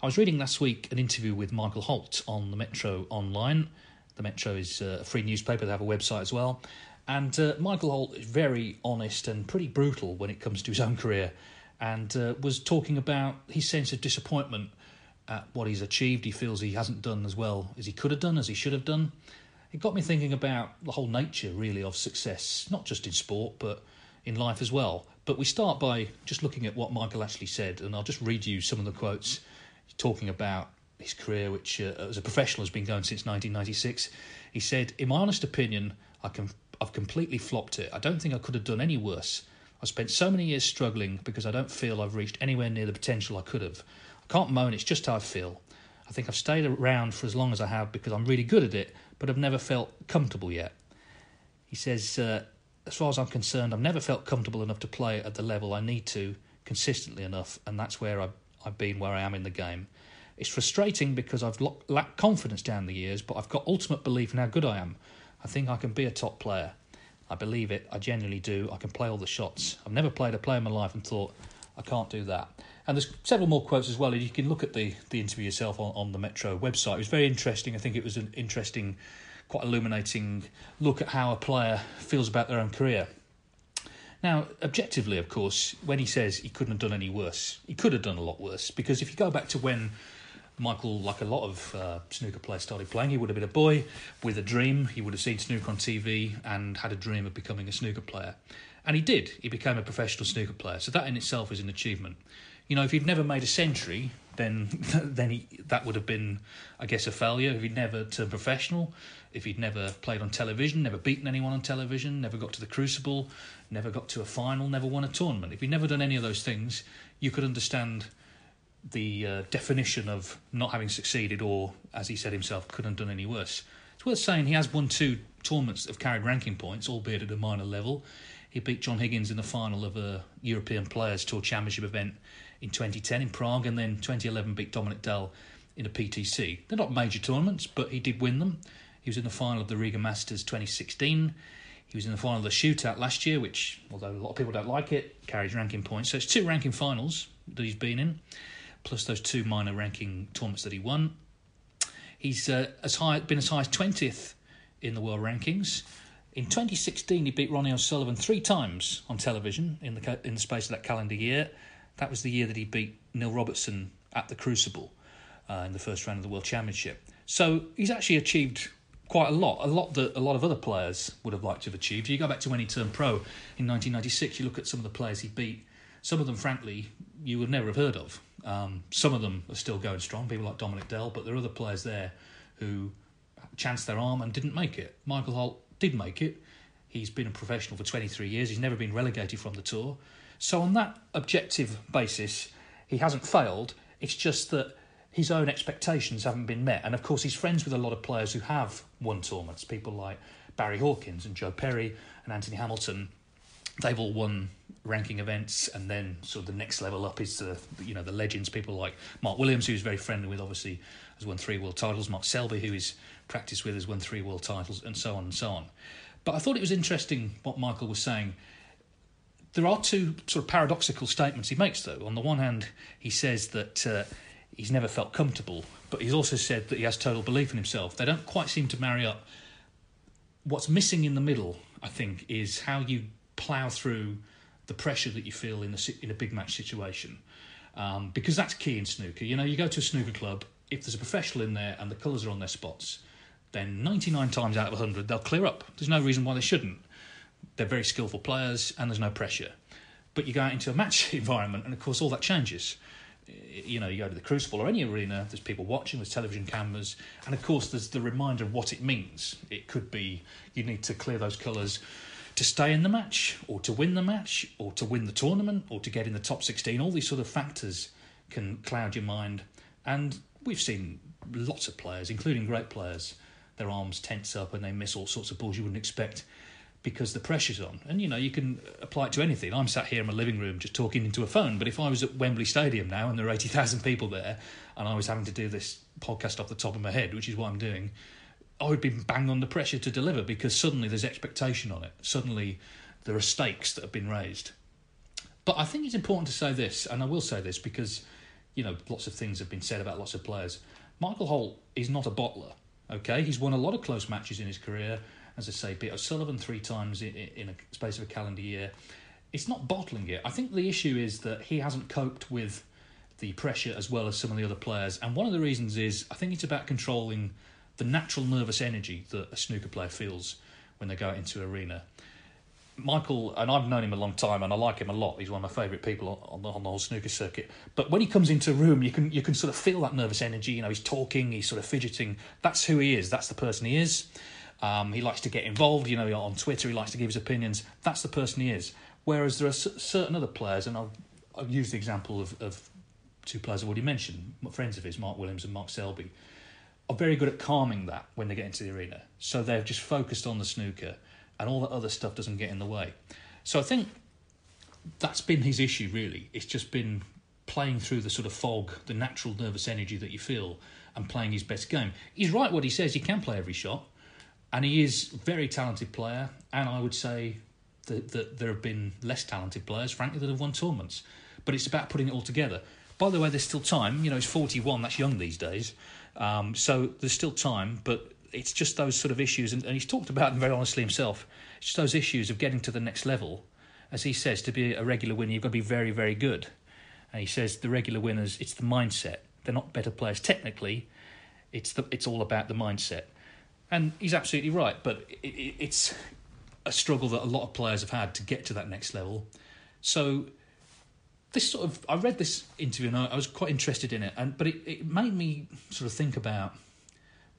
I was reading last week an interview with Michael Holt on the Metro Online. The Metro is uh, a free newspaper, they have a website as well. And uh, Michael Holt is very honest and pretty brutal when it comes to his own career and uh, was talking about his sense of disappointment at what he's achieved. He feels he hasn't done as well as he could have done, as he should have done. It got me thinking about the whole nature, really, of success, not just in sport, but in life as well. But we start by just looking at what Michael actually said, and I'll just read you some of the quotes talking about his career, which uh, as a professional has been going since 1996. He said, "In my honest opinion, I can, I've completely flopped it. I don't think I could have done any worse. I spent so many years struggling because I don't feel I've reached anywhere near the potential I could have. I can't moan. It's just how I feel. I think I've stayed around for as long as I have because I'm really good at it, but I've never felt comfortable yet." He says, uh, "As far as I'm concerned, I've never felt comfortable enough to play at the level I need to consistently enough, and that's where I I've been where I am in the game. It's frustrating because I've lacked confidence down the years, but I've got ultimate belief in how good I am. I think I can be a top player. I believe it. I genuinely do. I can play all the shots. I've never played a play in my life and thought I can't do that. And there's several more quotes as well. You can look at the, the interview yourself on, on the Metro website. It was very interesting. I think it was an interesting, quite illuminating look at how a player feels about their own career. Now, objectively, of course, when he says he couldn't have done any worse, he could have done a lot worse. Because if you go back to when Michael, like a lot of uh, snooker players, started playing, he would have been a boy with a dream. He would have seen snooker on TV and had a dream of becoming a snooker player. And he did. He became a professional snooker player. So that in itself is an achievement. You know, if he'd never made a century, then then he, that would have been, I guess, a failure. If he'd never turned professional, if he'd never played on television, never beaten anyone on television, never got to the Crucible, never got to a final, never won a tournament. If he'd never done any of those things, you could understand the uh, definition of not having succeeded, or as he said himself, couldn't have done any worse. It's worth saying he has won two tournaments that have carried ranking points, albeit at a minor level. He beat John Higgins in the final of a European Players Tour Championship event in 2010 in Prague, and then 2011 beat Dominic Dale in a PTC. They're not major tournaments, but he did win them. He was in the final of the Riga Masters 2016. He was in the final of the shootout last year, which, although a lot of people don't like it, carries ranking points. So it's two ranking finals that he's been in, plus those two minor ranking tournaments that he won. He's uh, as high, been as high as 20th in the world rankings. In 2016, he beat Ronnie O'Sullivan three times on television in the in the space of that calendar year. That was the year that he beat Neil Robertson at the Crucible uh, in the first round of the World Championship. So he's actually achieved quite a lot, a lot that a lot of other players would have liked to have achieved. You go back to when he turned pro in 1996. You look at some of the players he beat. Some of them, frankly, you would never have heard of. Um, some of them are still going strong. People like Dominic Dale, but there are other players there who chanced their arm and didn't make it. Michael Holt did make it. He's been a professional for 23 years. He's never been relegated from the tour. So on that objective basis, he hasn't failed. It's just that his own expectations haven't been met. And of course, he's friends with a lot of players who have won tournaments, people like Barry Hawkins and Joe Perry and Anthony Hamilton. they've all won ranking events, and then sort of the next level up is the you know the legends, people like Mark Williams, who's very friendly with, obviously has won three world titles. Mark Selby, who he's practiced with, has won three world titles, and so on and so on. But I thought it was interesting what Michael was saying. There are two sort of paradoxical statements he makes, though. On the one hand, he says that uh, he's never felt comfortable, but he's also said that he has total belief in himself. They don't quite seem to marry up. What's missing in the middle, I think, is how you plough through the pressure that you feel in a, in a big match situation. Um, because that's key in snooker. You know, you go to a snooker club, if there's a professional in there and the colours are on their spots, then 99 times out of 100 they'll clear up. There's no reason why they shouldn't. They're very skillful players and there's no pressure. But you go out into a match environment and of course all that changes. You know, you go to the Crucible or any arena, there's people watching, there's television cameras, and of course there's the reminder of what it means. It could be you need to clear those colours to stay in the match, or to win the match, or to win the tournament, or to get in the top 16. All these sort of factors can cloud your mind. And we've seen lots of players, including great players, their arms tense up and they miss all sorts of balls you wouldn't expect because the pressure's on. And you know, you can apply it to anything. I'm sat here in my living room just talking into a phone, but if I was at Wembley Stadium now and there are 80,000 people there and I was having to do this podcast off the top of my head, which is what I'm doing, I would be bang on the pressure to deliver because suddenly there's expectation on it. Suddenly there are stakes that have been raised. But I think it's important to say this, and I will say this because you know, lots of things have been said about lots of players. Michael Holt is not a bottler. Okay, he's won a lot of close matches in his career. As I say, beat O'Sullivan three times in, in a space of a calendar year. It's not bottling it. I think the issue is that he hasn't coped with the pressure as well as some of the other players. And one of the reasons is I think it's about controlling the natural nervous energy that a snooker player feels when they go out into arena. Michael, and I've known him a long time, and I like him a lot. He's one of my favourite people on the, on the whole snooker circuit. But when he comes into a room, you can you can sort of feel that nervous energy. You know, he's talking, he's sort of fidgeting. That's who he is. That's the person he is. Um, he likes to get involved. You know, on Twitter, he likes to give his opinions. That's the person he is. Whereas there are certain other players, and I'll, I'll use the example of, of two players I've already mentioned, friends of his, Mark Williams and Mark Selby, are very good at calming that when they get into the arena. So they're just focused on the snooker and all that other stuff doesn't get in the way. So I think that's been his issue, really. It's just been playing through the sort of fog, the natural nervous energy that you feel, and playing his best game. He's right what he says, he can play every shot, and he is a very talented player, and I would say that, that there have been less talented players, frankly, that have won tournaments. But it's about putting it all together. By the way, there's still time. You know, he's 41, that's young these days. Um, so there's still time, but it's just those sort of issues, and, and he's talked about them very honestly himself. It's just those issues of getting to the next level. As he says, to be a regular winner, you've got to be very, very good. And he says the regular winners, it's the mindset. They're not better players technically. It's the it's all about the mindset. And he's absolutely right. But it, it, it's a struggle that a lot of players have had to get to that next level. So this sort of I read this interview and I, I was quite interested in it, and but it, it made me sort of think about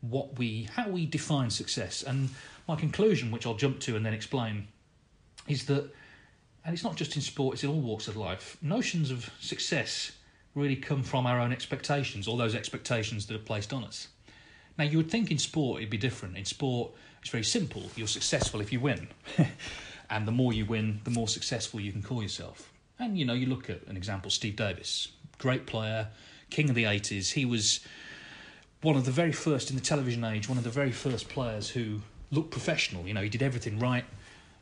what we how we define success. And my conclusion, which I'll jump to and then explain, is that and it's not just in sport, it's in all walks of life. Notions of success really come from our own expectations, all those expectations that are placed on us. Now, you would think in sport it'd be different. In sport, it's very simple. You're successful if you win. and the more you win, the more successful you can call yourself. And, you know, you look at an example Steve Davis, great player, king of the 80s. He was one of the very first in the television age, one of the very first players who looked professional. You know, he did everything right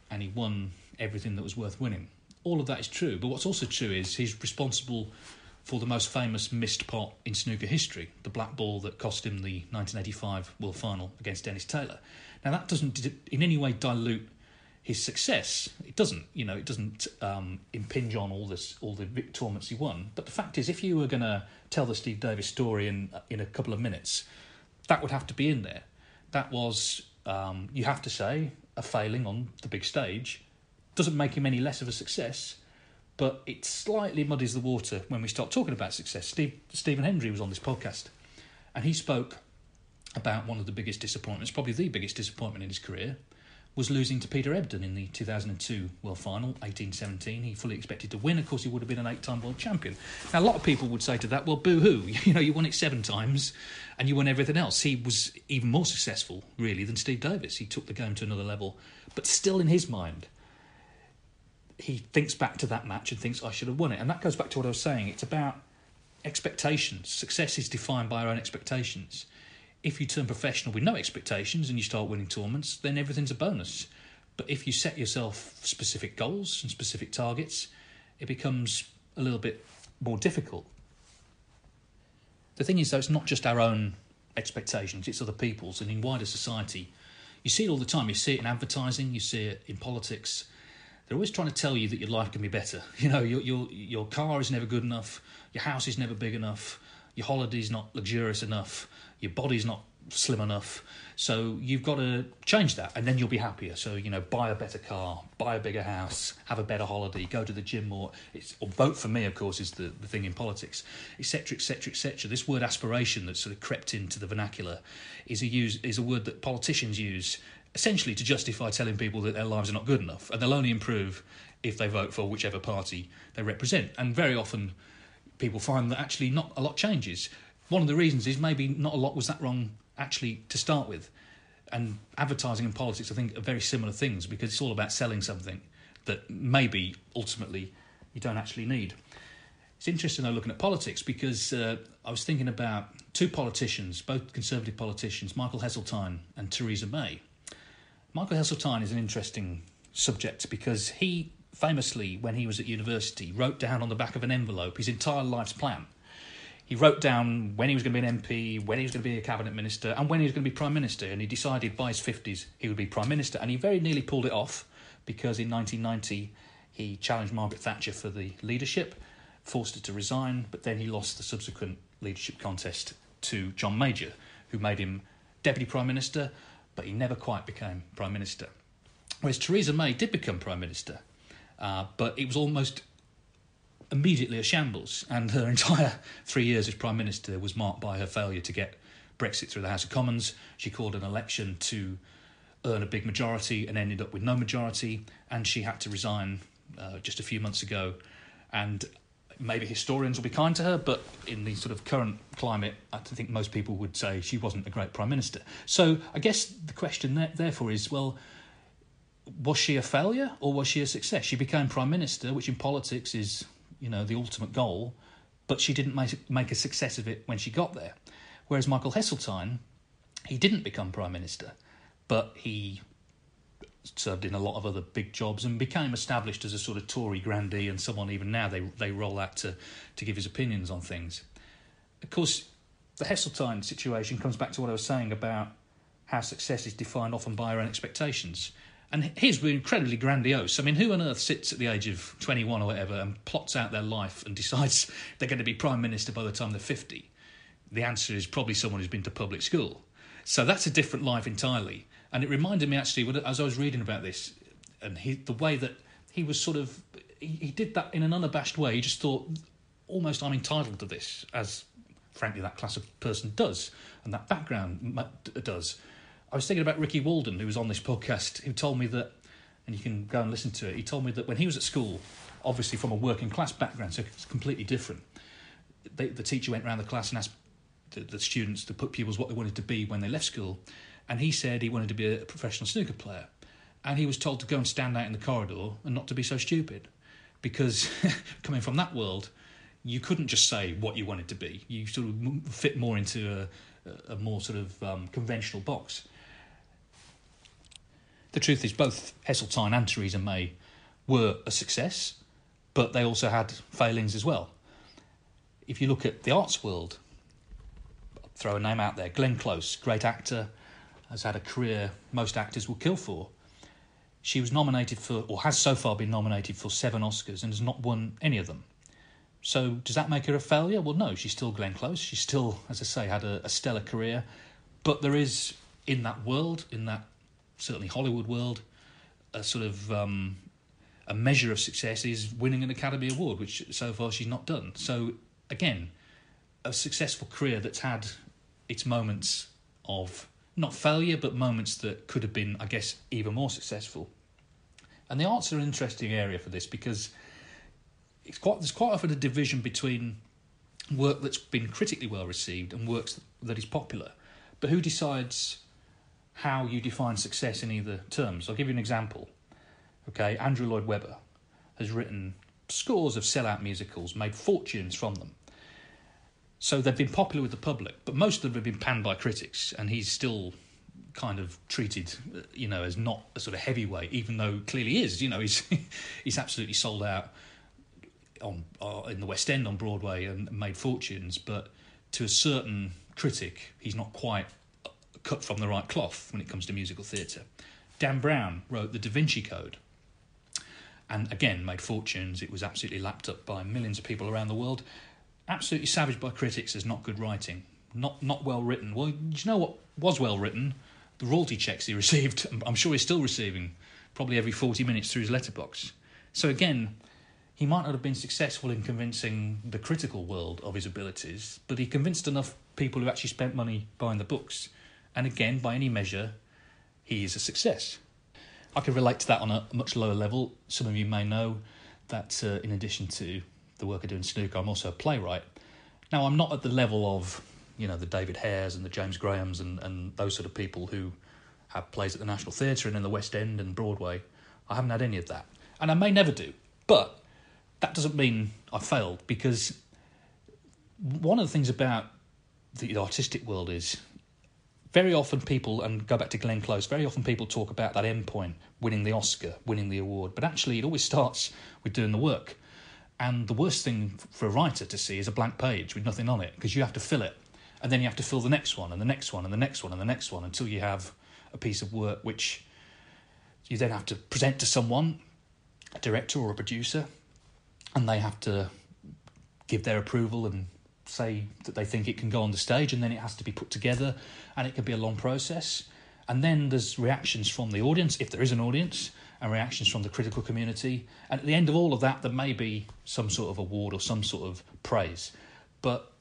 and he won everything that was worth winning. All of that is true, but what's also true is he's responsible for the most famous missed pot in snooker history, the black ball that cost him the 1985 World Final against Dennis Taylor. Now, that doesn't in any way dilute his success. It doesn't, you know, it doesn't um, impinge on all this, all the tournaments he won. But the fact is, if you were going to tell the Steve Davis story in in a couple of minutes, that would have to be in there. That was, um, you have to say, a failing on the big stage. Doesn't make him any less of a success, but it slightly muddies the water when we start talking about success. Steve, Stephen Hendry was on this podcast, and he spoke about one of the biggest disappointments, probably the biggest disappointment in his career, was losing to Peter Ebdon in the 2002 World Final, 1817. He fully expected to win. Of course, he would have been an eight-time world champion. Now, a lot of people would say to that, well, boo-hoo, you know, you won it seven times and you won everything else. He was even more successful, really, than Steve Davis. He took the game to another level. But still in his mind, he thinks back to that match and thinks I should have won it, and that goes back to what I was saying. It's about expectations. Success is defined by our own expectations. If you turn professional with no expectations and you start winning tournaments, then everything's a bonus. But if you set yourself specific goals and specific targets, it becomes a little bit more difficult. The thing is, though, it's not just our own expectations, it's other people's, and in wider society. You see it all the time. You see it in advertising, you see it in politics. They're always trying to tell you that your life can be better. You know, your, your, your car is never good enough, your house is never big enough, your holiday's not luxurious enough, your body's not slim enough. So you've got to change that, and then you'll be happier. So you know, buy a better car, buy a bigger house, have a better holiday, go to the gym more. It's, or vote for me, of course, is the, the thing in politics, etc., etc., etc. This word aspiration that sort of crept into the vernacular is a use is a word that politicians use essentially to justify telling people that their lives are not good enough, and they'll only improve if they vote for whichever party they represent. And very often, people find that actually not a lot changes. One of the reasons is maybe not a lot was that wrong actually to start with. And advertising and politics, I think, are very similar things because it's all about selling something that maybe ultimately you don't actually need. It's interesting though looking at politics because uh, I was thinking about two politicians, both Conservative politicians, Michael Heseltine and Theresa May. Michael Heseltine is an interesting subject because he famously, when he was at university, wrote down on the back of an envelope his entire life's plan he wrote down when he was going to be an MP, when he was going to be a cabinet minister, and when he was going to be prime minister. And he decided by his fifties he would be prime minister, and he very nearly pulled it off because in 1990 he challenged Margaret Thatcher for the leadership, forced her to resign, but then he lost the subsequent leadership contest to John Major, who made him deputy prime minister, but he never quite became prime minister. Whereas Theresa May did become prime minister, uh, but it was almost immediately a shambles, and her entire three years as Prime Minister was marked by her failure to get Brexit through the House of Commons. She called an election to earn a big majority and ended up with no majority, and she had to resign uh, just a few months ago. And maybe historians will be kind to her, but in the sort of current climate, I think most people would say she wasn't a great Prime Minister. So I guess the question there, therefore is well, was she a failure or was she a success? She became Prime Minister, which in politics is you know, the ultimate goal, but she didn't make, make a success of it when she got there. Whereas Michael Heseltine, he didn't become Prime Minister, but he served in a lot of other big jobs and became established as a sort of Tory grandee and someone even now they, they roll out to, to give his opinions on things. Of course, the Heseltine situation comes back to what I was saying about how success is defined often by our own expectations. And his were incredibly grandiose. I mean, who on earth sits at the age of 21 or whatever and plots out their life and decides they're going to be Prime Minister by the time they're 50? The answer is probably someone who's been to public school. So that's a different life entirely. And it reminded me actually, as I was reading about this, and he, the way that he was sort of, he, he did that in an unabashed way. He just thought, almost I'm entitled to this, as frankly that class of person does, and that background does. I was thinking about Ricky Walden, who was on this podcast, who told me that, and you can go and listen to it. He told me that when he was at school, obviously from a working class background, so it's completely different. They, the teacher went around the class and asked the, the students, the pupils, what they wanted to be when they left school, and he said he wanted to be a professional snooker player, and he was told to go and stand out in the corridor and not to be so stupid, because coming from that world, you couldn't just say what you wanted to be. You sort of fit more into a, a more sort of um, conventional box. The truth is, both Heseltine and Theresa May were a success, but they also had failings as well. If you look at the arts world, throw a name out there Glenn Close, great actor, has had a career most actors will kill for. She was nominated for, or has so far been nominated for seven Oscars and has not won any of them. So does that make her a failure? Well, no, she's still Glenn Close. She's still, as I say, had a, a stellar career. But there is, in that world, in that certainly Hollywood world, a sort of um, a measure of success is winning an Academy Award, which so far she's not done. So again, a successful career that's had its moments of not failure, but moments that could have been, I guess, even more successful. And the arts are an interesting area for this because it's quite there's quite often a division between work that's been critically well received and works that is popular. But who decides how you define success in either terms. I'll give you an example. Okay, Andrew Lloyd Webber. has written scores of sellout musicals, made fortunes from them. So they've been popular with the public, but most of them have been panned by critics, and he's still kind of treated, uh, you know, as not a sort of heavyweight, even though clearly is. You know, he's he's absolutely sold out on uh, in the West End on Broadway and made fortunes, but to a certain critic, he's not quite uh, cut from the right cloth when it comes to musical theatre. Dan Brown wrote The Da Vinci Code, and again made fortunes. It was absolutely lapped up by millions of people around the world. Absolutely savaged by critics as not good writing, not not well written. Well, you know what was well written? The royalty checks he received. I'm sure he's still receiving, probably every 40 minutes through his letterbox. So again, he might not have been successful in convincing the critical world of his abilities, but he convinced enough people who actually spent money buying the books. And again, by any measure, he is a success. I can relate to that on a much lower level. Some of you may know that uh, in addition to the work I do in snooker, I'm also a playwright. Now, I'm not at the level of, you know, the David Hares and the James Grahams and, and those sort of people who have plays at the National Theatre and in the West End and Broadway. I haven't had any of that. And I may never do. But that doesn't mean I failed because one of the things about the artistic world is very often people, and go back to Glenn Close, very often people talk about that end point, winning the Oscar, winning the award, but actually it always starts with doing the work. And the worst thing for a writer to see is a blank page with nothing on it because you have to fill it. And then you have to fill the next one, and the next one, and the next one, and the next one until you have a piece of work which you then have to present to someone, a director or a producer, and they have to give their approval and say that they think it can go on the stage, and then it has to be put together, and it can be a long process. And then there's reactions from the audience, if there is an audience, and reactions from the critical community. And at the end of all of that, there may be some sort of award or some sort of praise. But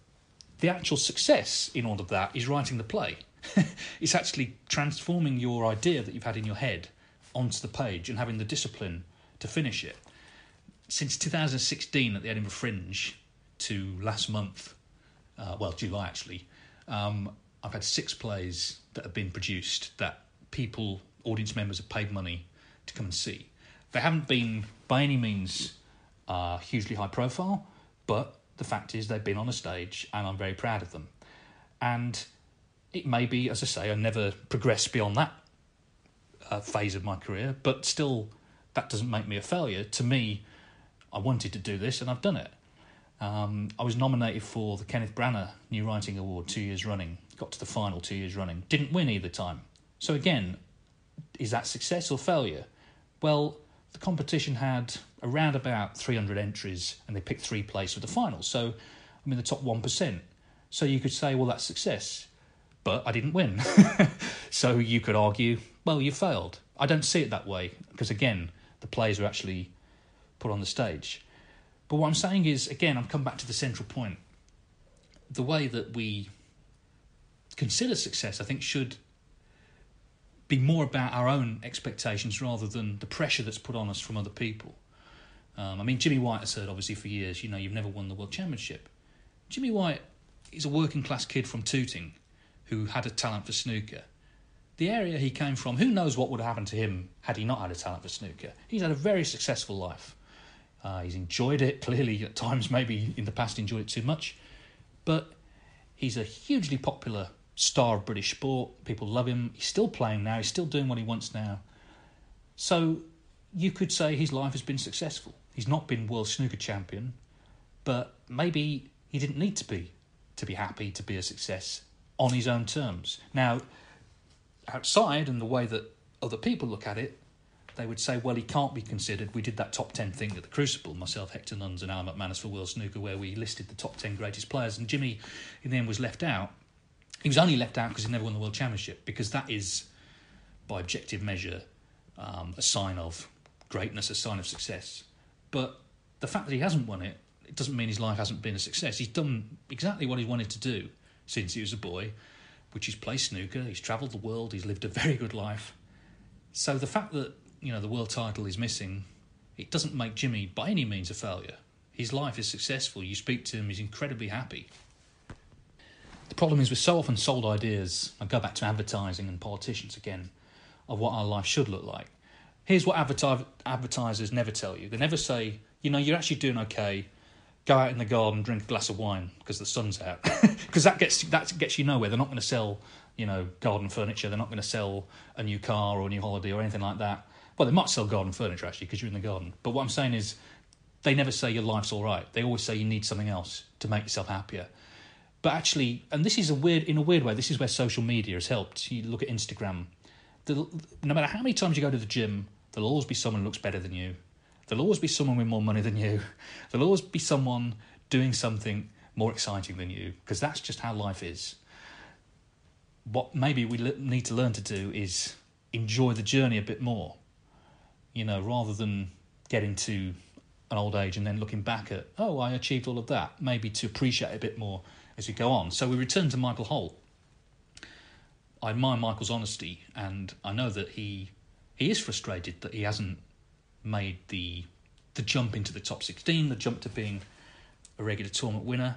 the actual success in all of that is writing the play. it's actually transforming your idea that you've had in your head onto the page and having the discipline to finish it. Since 2016 at the Edinburgh Fringe to last month, uh, well, July actually, um, I've had six plays that have been produced that people, audience members, have paid money to come and see. They haven't been by any means uh, hugely high profile, but the fact is they've been on a stage and I'm very proud of them. And it may be, as I say, I never progressed beyond that uh, phase of my career, but still, that doesn't make me a failure. To me, I wanted to do this and I've done it. Um, I was nominated for the Kenneth Branagh New Writing Award two years running. Got to the final two years running. Didn't win either time. So again, is that success or failure? Well, the competition had around about 300 entries and they picked three plays for the final. So I'm in the top 1%. So you could say, well, that's success. But I didn't win. so you could argue, well, you failed. I don't see it that way because, again, the plays were actually put on the stage. But what I'm saying is, again, I've come back to the central point. The way that we consider success, I think, should be more about our own expectations rather than the pressure that's put on us from other people. Um, I mean, Jimmy White has said, obviously, for years, you know, you've never won the World Championship. Jimmy White is a working class kid from Tooting who had a talent for snooker. The area he came from, who knows what would have happened to him had he not had a talent for snooker? He's had a very successful life. Uh, he's enjoyed it, clearly, at times, maybe in the past, enjoyed it too much. But he's a hugely popular star of British sport. People love him. He's still playing now, he's still doing what he wants now. So you could say his life has been successful. He's not been world snooker champion, but maybe he didn't need to be to be happy to be a success on his own terms. Now, outside and the way that other people look at it, they would say, well, he can't be considered. We did that top 10 thing at the Crucible, myself, Hector Nunns, and Alan McManus for World Snooker, where we listed the top 10 greatest players, and Jimmy, in the end, was left out. He was only left out because he never won the World Championship, because that is, by objective measure, um, a sign of greatness, a sign of success. But the fact that he hasn't won it, it doesn't mean his life hasn't been a success. He's done exactly what he wanted to do since he was a boy, which is play snooker. He's travelled the world. He's lived a very good life. So the fact that you know the world title is missing, it doesn't make Jimmy by any means a failure. His life is successful. You speak to him, he's incredibly happy. The problem is we're so often sold ideas. I go back to advertising and politicians again of what our life should look like. here's what adverti- advertisers never tell you. They never say, you know, you're actually doing okay. Go out in the garden, drink a glass of wine because the sun's out. Because that gets that gets you nowhere. They're not going to sell, you know, garden furniture. They're not going to sell a new car or a new holiday or anything like that. Well, they might sell garden furniture actually because you're in the garden. But what I'm saying is, they never say your life's all right. They always say you need something else to make yourself happier. But actually, and this is a weird, in a weird way, this is where social media has helped. You look at Instagram. no matter how many times you go to the gym, there'll always be someone who looks better than you. There'll always be someone with more money than you. There'll always be someone doing something more exciting than you, because that's just how life is. What maybe we need to learn to do is enjoy the journey a bit more, you know, rather than getting to an old age and then looking back at, oh, I achieved all of that, maybe to appreciate a bit more as we go on. So we return to Michael Holt. I admire Michael's honesty, and I know that he he is frustrated that he hasn't made the the jump into the top 16, the jump to being a regular tournament winner.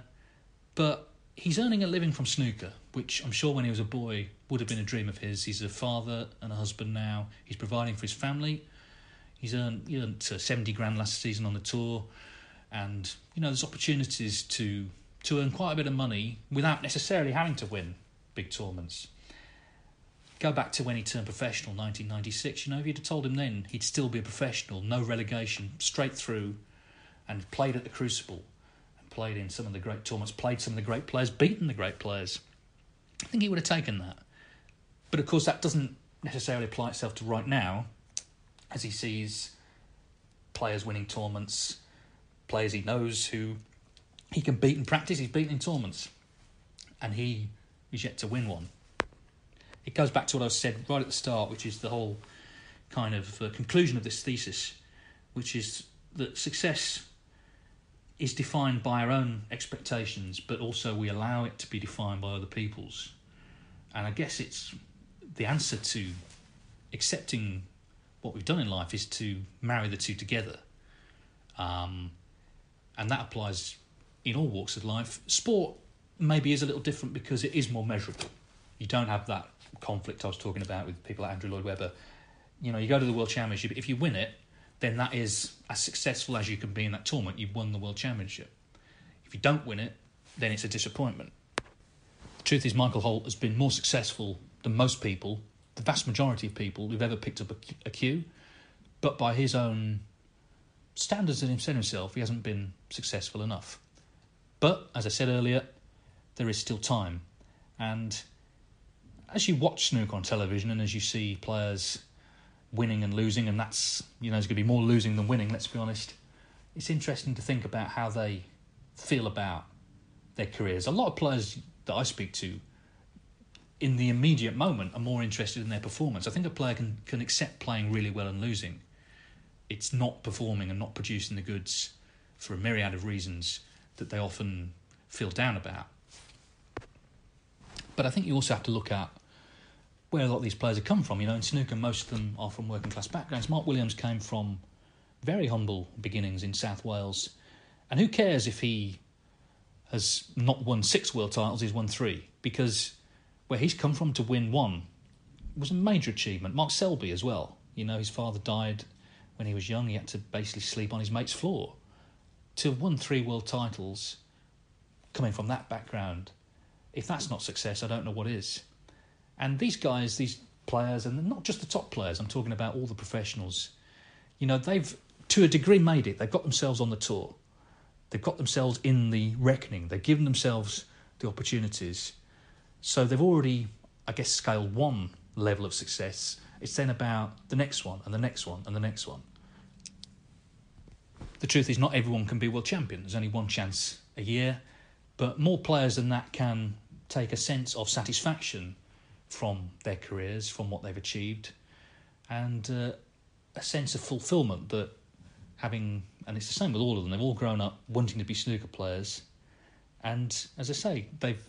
But he's earning a living from snooker, which I'm sure when he was a boy would have been a dream of his. He's a father and a husband now. He's providing for his family. He's earned, he earned uh, 70 grand last season on the tour. And, you know, there's opportunities to, to earn quite a bit of money without necessarily having to win big tournaments. Go back to when he turned professional, 1996. You know, if you'd have told him then he'd still be a professional, no relegation, straight through, and played at the Crucible, and played in some of the great tournaments, played some of the great players, beaten the great players, I think he would have taken that. But of course, that doesn't necessarily apply itself to right now, as he sees players winning tournaments, players he knows who he can beat in practice. He's beaten in tournaments, and he is yet to win one it goes back to what I said right at the start, which is the whole kind of uh, conclusion of this thesis, which is that success is defined by our own expectations, but also we allow it to be defined by other people's. And I guess it's the answer to accepting what we've done in life is to marry the two together. Um, and that applies in all walks of life. Sport maybe is a little different because it is more measurable. You don't have that conflict I was talking about with people like Andrew Lloyd Webber. You know, you go to the World Championship, if you win it, then that is as successful as you can be in that tournament. You've won the World Championship. If you don't win it, then it's a disappointment. The truth is, Michael Holt has been more successful than most people, the vast majority of people who've ever picked up a, cue, but by his own standards and himself, he hasn't been successful enough. But as I said earlier, there is still time, and as you watch snooker on television and as you see players winning and losing, and that's you know there's going to be more losing than winning. Let's be honest. It's interesting to think about how they feel about their careers. A lot of players that I speak to, in the immediate moment, are more interested in their performance. I think a player can can accept playing really well and losing. It's not performing and not producing the goods for a myriad of reasons that they often feel down about. But I think you also have to look at where a lot of these players have come from. You know, in snooker, most of them are from working class backgrounds. Mark Williams came from very humble beginnings in South Wales, and who cares if he has not won six world titles? He's won three because where he's come from to win one was a major achievement. Mark Selby as well. You know, his father died when he was young. He had to basically sleep on his mate's floor. To won three world titles, coming from that background, if that's not success, I don't know what is. And these guys, these players, and not just the top players, I'm talking about all the professionals, you know, they've to a degree made it. They've got themselves on the tour. They've got themselves in the reckoning. They've given themselves the opportunities. So they've already, I guess, scaled one level of success. It's then about the next one and the next one and the next one. The truth is, not everyone can be world champion. There's only one chance a year. But more players than that can take a sense of satisfaction from their careers, from what they've achieved, and uh, a sense of fulfillment that having, and it's the same with all of them, they've all grown up wanting to be snooker players, and as I say, they've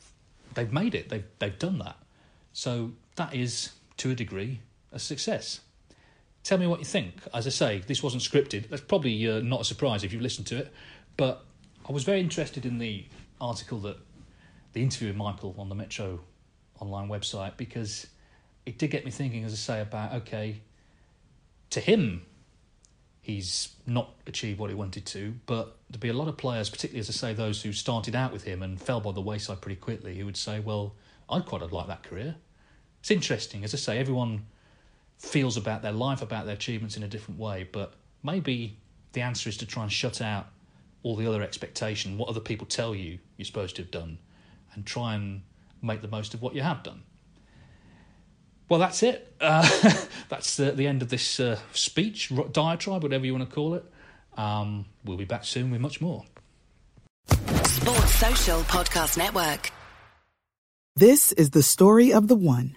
they've made it, they've they've done that, so that is to a degree a success. Tell me what you think. As I say, this wasn't scripted. That's probably uh, not a surprise if you've listened to it, but I was very interested in the article that the interview with Michael on the Metro online website because it did get me thinking, as I say, about okay, to him, he's not achieved what he wanted to. But there'd be a lot of players, particularly as I say, those who started out with him and fell by the wayside pretty quickly, who would say, "Well, I'd quite like that career." It's interesting, as I say, everyone feels about their life, about their achievements in a different way, but maybe the answer is to try and shut out all the other expectation, what other people tell you you're supposed to have done, and try and make the most of what you have done. Well, that's it. Uh, that's uh, the end of this uh, speech, diatribe, whatever you want to call it. Um, we'll be back soon with much more. Sports Social Podcast Network. This is the story of the one.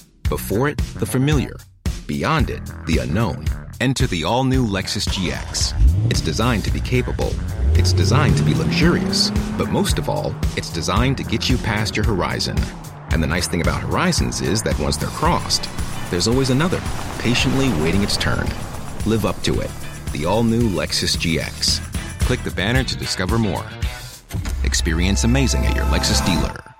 Before it, the familiar. Beyond it, the unknown. Enter the all new Lexus GX. It's designed to be capable, it's designed to be luxurious, but most of all, it's designed to get you past your horizon. And the nice thing about horizons is that once they're crossed, there's always another, patiently waiting its turn. Live up to it. The all new Lexus GX. Click the banner to discover more. Experience amazing at your Lexus dealer.